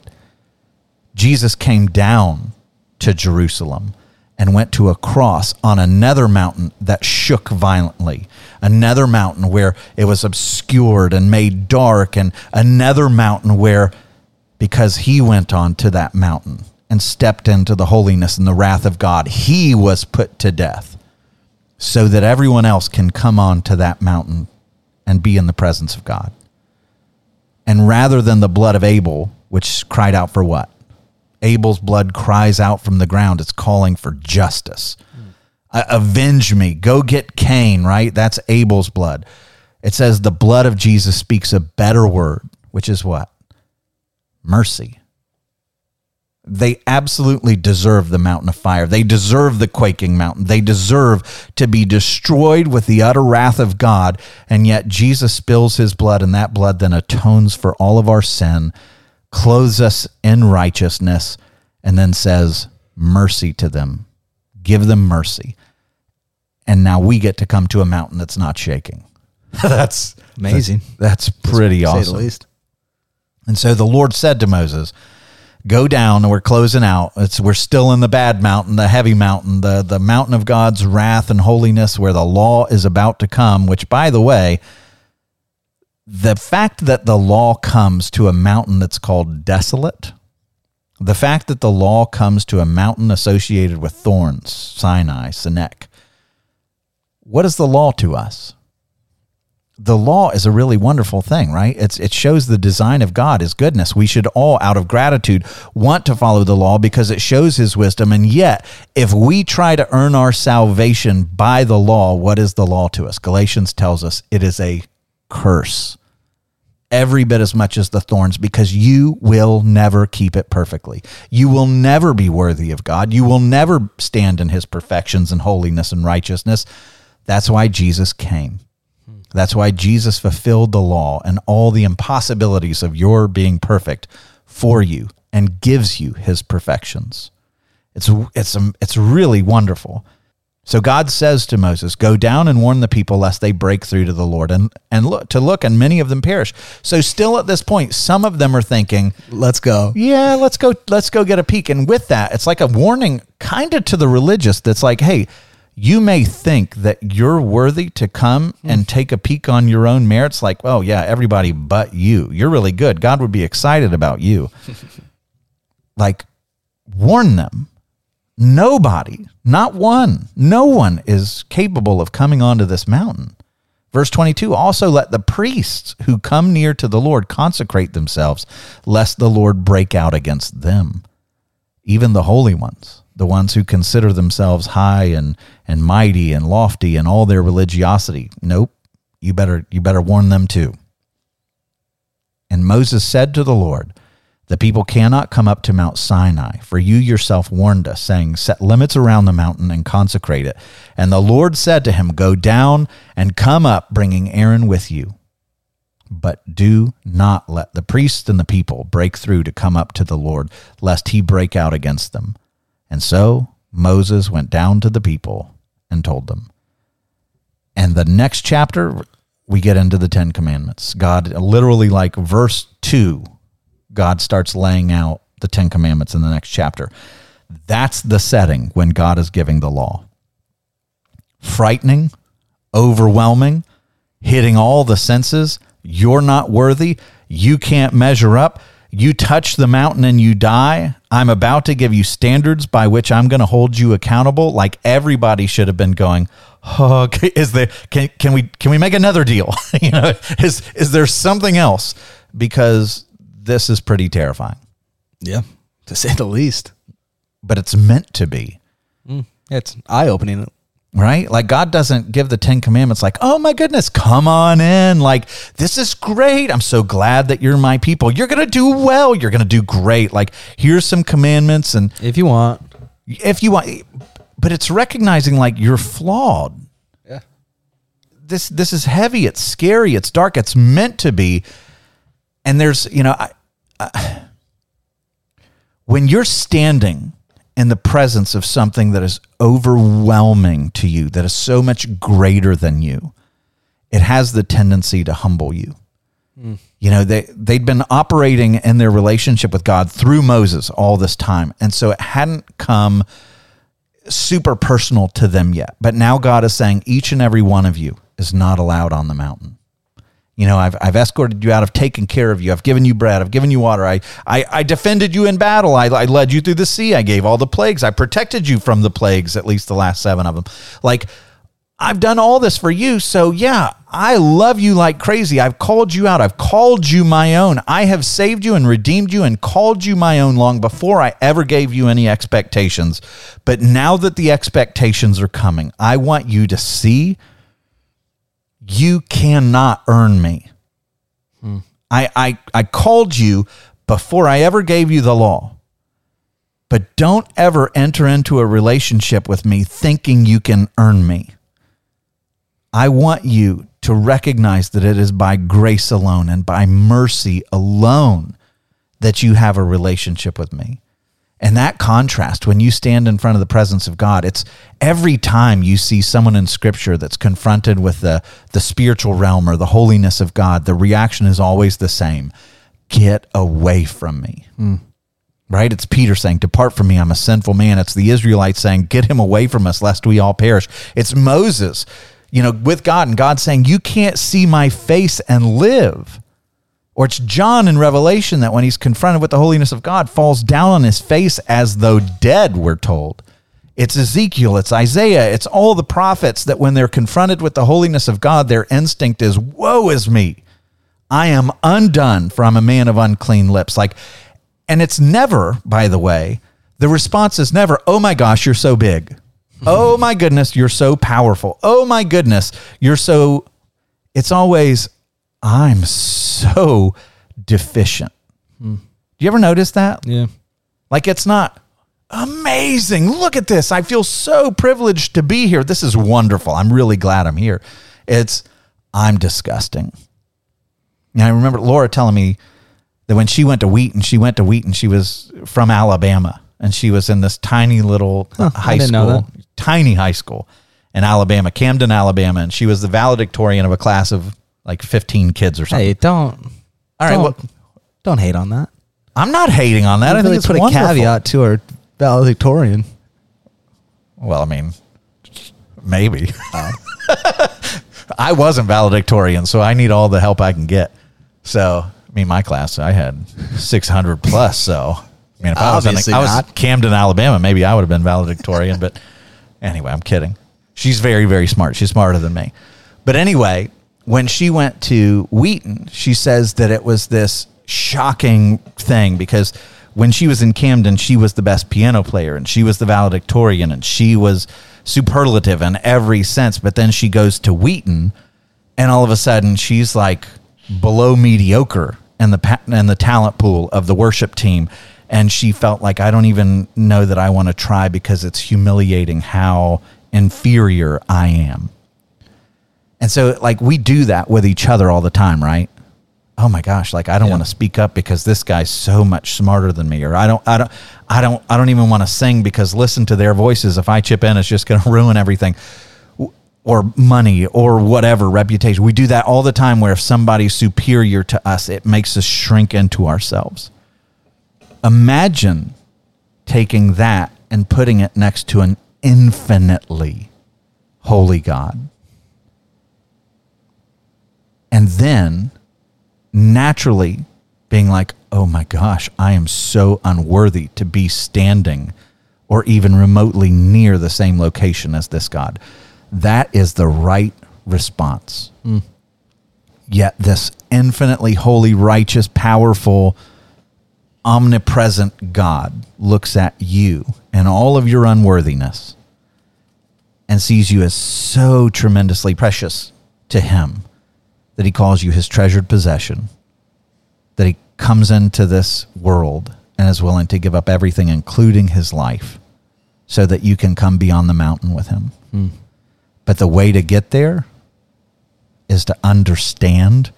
Speaker 1: Jesus came down to Jerusalem and went to a cross on another mountain that shook violently, another mountain where it was obscured and made dark, and another mountain where, because he went on to that mountain and stepped into the holiness and the wrath of God, he was put to death so that everyone else can come on to that mountain and be in the presence of God. And rather than the blood of Abel, which cried out for what? Abel's blood cries out from the ground. It's calling for justice. Uh, avenge me. Go get Cain, right? That's Abel's blood. It says the blood of Jesus speaks a better word, which is what? Mercy. They absolutely deserve the mountain of fire. They deserve the quaking mountain. They deserve to be destroyed with the utter wrath of God. And yet Jesus spills his blood, and that blood then atones for all of our sin clothes us in righteousness, and then says, Mercy to them. Give them mercy. And now we get to come to a mountain that's not shaking. that's
Speaker 2: Amazing.
Speaker 1: That's, pretty
Speaker 2: Say the
Speaker 1: awesome.
Speaker 2: least.
Speaker 1: And so the Lord said to Moses, Go down, and we're closing out. It's we're still in the bad mountain, the heavy mountain, the, the mountain of God's wrath and holiness, where the law is about to come, which by the way, the fact that the law comes to a mountain that's called desolate, the fact that the law comes to a mountain associated with thorns, Sinai, Sinek, what is the law to us? The law is a really wonderful thing, right? It's, it shows the design of God, His goodness. We should all, out of gratitude, want to follow the law because it shows His wisdom. And yet, if we try to earn our salvation by the law, what is the law to us? Galatians tells us it is a curse every bit as much as the thorns because you will never keep it perfectly. You will never be worthy of God. You will never stand in his perfections and holiness and righteousness. That's why Jesus came. That's why Jesus fulfilled the law and all the impossibilities of your being perfect for you and gives you his perfections. It's it's it's really wonderful. So God says to Moses, "Go down and warn the people lest they break through to the Lord and and look to look and many of them perish." So still at this point, some of them are thinking,
Speaker 2: Let's go.
Speaker 1: "Yeah, let's go let's go get a peek." And with that, it's like a warning kind of to the religious that's like, "Hey, you may think that you're worthy to come hmm. and take a peek on your own merits like, "Oh, yeah, everybody but you. You're really good. God would be excited about you." like warn them Nobody, not one, no one is capable of coming onto this mountain. Verse 22 also let the priests who come near to the Lord consecrate themselves, lest the Lord break out against them. Even the holy ones, the ones who consider themselves high and, and mighty and lofty in all their religiosity. Nope, you better, you better warn them too. And Moses said to the Lord, the people cannot come up to Mount Sinai, for you yourself warned us, saying, Set limits around the mountain and consecrate it. And the Lord said to him, Go down and come up, bringing Aaron with you. But do not let the priests and the people break through to come up to the Lord, lest he break out against them. And so Moses went down to the people and told them. And the next chapter, we get into the Ten Commandments. God, literally, like verse 2 God starts laying out the Ten Commandments in the next chapter. That's the setting when God is giving the law. Frightening, overwhelming, hitting all the senses. You're not worthy. You can't measure up. You touch the mountain and you die. I'm about to give you standards by which I'm going to hold you accountable. Like everybody should have been going. Oh, is there? Can can we can we make another deal? you know, is is there something else? Because this is pretty terrifying.
Speaker 2: Yeah, to say the least.
Speaker 1: But it's meant to be, mm,
Speaker 2: It's eye opening.
Speaker 1: Right? Like God doesn't give the 10 commandments like, "Oh my goodness, come on in. Like this is great. I'm so glad that you're my people. You're going to do well. You're going to do great. Like here's some commandments and
Speaker 2: If you want.
Speaker 1: if you want but it's recognizing like you're flawed.
Speaker 2: Yeah.
Speaker 1: This this is heavy, it's scary, it's dark, it's meant to be. And there's, you know, I, I, when you're standing in the presence of something that is overwhelming to you, that is so much greater than you, it has the tendency to humble you. Hmm. You know, they they'd been operating in their relationship with God through Moses all this time. And so it hadn't come super personal to them yet. But now God is saying each and every one of you is not allowed on the mountain. You know, I've, I've escorted you out. I've taken care of you. I've given you bread. I've given you water. I, I, I defended you in battle. I, I led you through the sea. I gave all the plagues. I protected you from the plagues, at least the last seven of them. Like, I've done all this for you. So, yeah, I love you like crazy. I've called you out. I've called you my own. I have saved you and redeemed you and called you my own long before I ever gave you any expectations. But now that the expectations are coming, I want you to see you cannot earn me. Hmm. I, I, I called you before I ever gave you the law. But don't ever enter into a relationship with me thinking you can earn me. I want you to recognize that it is by grace alone and by mercy alone that you have a relationship with me. And that contrast, when you stand in front of the presence of God, it's every time you see someone in scripture that's confronted with the, the spiritual realm or the holiness of God, the reaction is always the same get away from me. Hmm. Right? It's Peter saying, Depart from me, I'm a sinful man. It's the Israelites saying, Get him away from us, lest we all perish. It's Moses, you know, with God, and God saying, You can't see my face and live. Or it's John in Revelation that when he's confronted with the holiness of God, falls down on his face as though dead, we're told. It's Ezekiel, it's Isaiah, it's all the prophets that when they're confronted with the holiness of God, their instinct is, Woe is me. I am undone, for I'm a man of unclean lips. Like, and it's never, by the way, the response is never, Oh my gosh, you're so big. oh my goodness, you're so powerful. Oh my goodness, you're so. It's always, I'm so deficient. Do you ever notice that?
Speaker 2: Yeah.
Speaker 1: Like it's not amazing. Look at this. I feel so privileged to be here. This is wonderful. I'm really glad I'm here. It's I'm disgusting. And I remember Laura telling me that when she went to Wheaton, she went to Wheaton. She was from Alabama, and she was in this tiny little uh, high school, tiny high school in Alabama, Camden, Alabama, and she was the valedictorian of a class of like 15 kids or something.
Speaker 2: Hey, don't.
Speaker 1: All right,
Speaker 2: don't,
Speaker 1: well,
Speaker 2: don't hate on that.
Speaker 1: I'm not hating on that. I think
Speaker 2: really
Speaker 1: it's
Speaker 2: put
Speaker 1: wonderful.
Speaker 2: a caveat to our valedictorian.
Speaker 1: Well, I mean, maybe. I wasn't valedictorian, so I need all the help I can get. So, I mean, my class, I had 600 plus. So, I mean, if I was, in,
Speaker 2: Obviously
Speaker 1: I was. Camden, Alabama, maybe I would have been valedictorian. but anyway, I'm kidding. She's very, very smart. She's smarter than me. But anyway, when she went to Wheaton, she says that it was this shocking thing because when she was in Camden, she was the best piano player and she was the valedictorian and she was superlative in every sense. But then she goes to Wheaton and all of a sudden she's like below mediocre in the in the talent pool of the worship team and she felt like I don't even know that I want to try because it's humiliating how inferior I am. And so like we do that with each other all the time, right? Oh my gosh, like I don't
Speaker 2: Yeah.
Speaker 1: want to speak up because this guy's so much smarter than me or I don't I don't I don't I don't even want to sing because listen to their voices if I chip in it's just going to ruin everything or money or whatever reputation. We do that all the time where if somebody's superior to us, it makes us shrink into ourselves. Imagine taking that and putting it next to an infinitely holy God. And then naturally being like, oh my gosh, I am so unworthy to be standing or even remotely near the same location as this God. That is the right response. Hmm. Yet, this infinitely holy, righteous, powerful, omnipresent God looks at you and all of your unworthiness and sees you as so tremendously precious to Him that He calls you His treasured possession, that He comes into this world and is willing to give up everything, including His life, so that you can come beyond the mountain with Him. Hmm. But the way to get there is to understand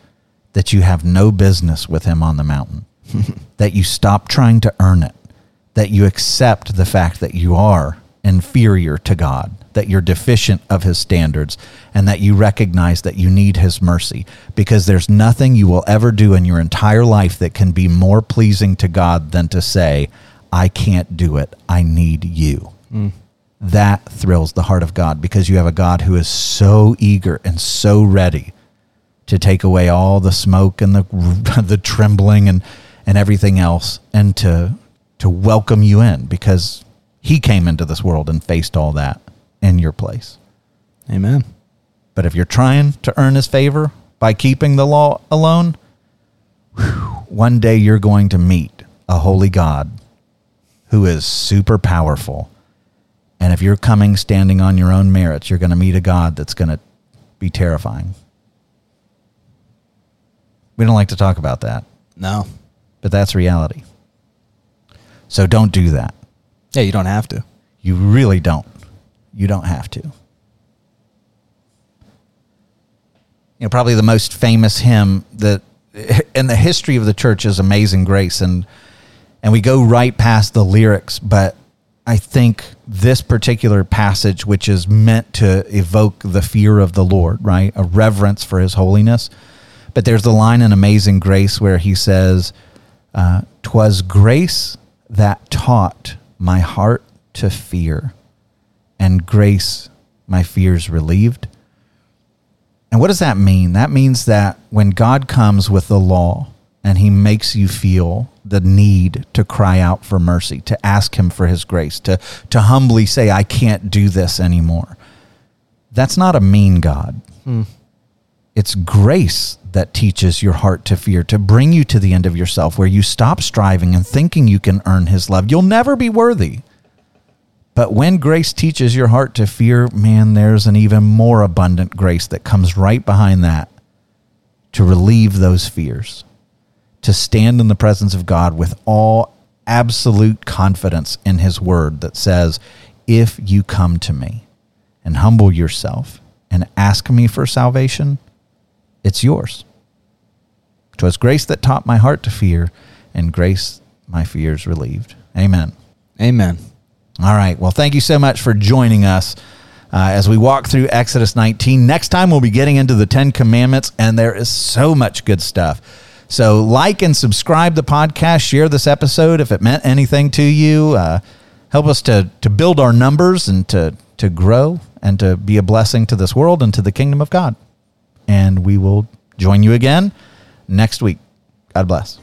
Speaker 1: that you have no business with Him on the mountain, that you stop trying to earn it, that you accept the fact that you are inferior to God, that you're deficient of his standards, and that you recognize that you need his mercy because there's nothing you will ever do in your entire life that can be more pleasing to God than to say, I can't do it. I need you. Mm. That thrills the heart of God because you have a God who is so eager and so ready to take away all the smoke and the the trembling and and everything else and to to welcome you in because he came into this world and faced all that in your place.
Speaker 2: Amen.
Speaker 1: But if you're trying to earn his favor by keeping the law alone, whew, one day you're going to meet a holy God who is super powerful. And if you're coming standing on your own merits, you're going to meet a God that's going to be terrifying. We don't like to talk about that.
Speaker 2: No.
Speaker 1: But that's reality. So don't do that.
Speaker 2: Yeah, you don't have to.
Speaker 1: You really don't. You don't have to. You know, probably the most famous hymn that in the history of the church is Amazing Grace and and we go right past the lyrics, but I think this particular passage which is meant to evoke the fear of the Lord, right? A reverence for his holiness. But there's the line in Amazing Grace where he says, uh, "Twas grace that taught my heart to fear, and grace my fears relieved. And what does that mean? That means that when God comes with the law and he makes you feel the need to cry out for mercy, to ask him for his grace, to, to humbly say, I can't do this anymore, that's not a mean God. Hmm. It's grace that teaches your heart to fear, to bring you to the end of yourself where you stop striving and thinking you can earn his love. You'll never be worthy. But when grace teaches your heart to fear, man, there's an even more abundant grace that comes right behind that to relieve those fears, to stand in the presence of God with all absolute confidence in his word that says, if you come to me and humble yourself and ask me for salvation, it's yours. 'Twas grace that taught my heart to fear, and grace my fears relieved. Amen.
Speaker 2: Amen.
Speaker 1: All right. Well, thank you so much for joining us uh, as we walk through Exodus 19. Next time, we'll be getting into the Ten Commandments, and there is so much good stuff. So, like and subscribe the podcast, share this episode if it meant anything to you. Uh, help us to, to build our numbers and to, to grow and to be a blessing to this world and to the kingdom of God and we will join you again next week. God bless.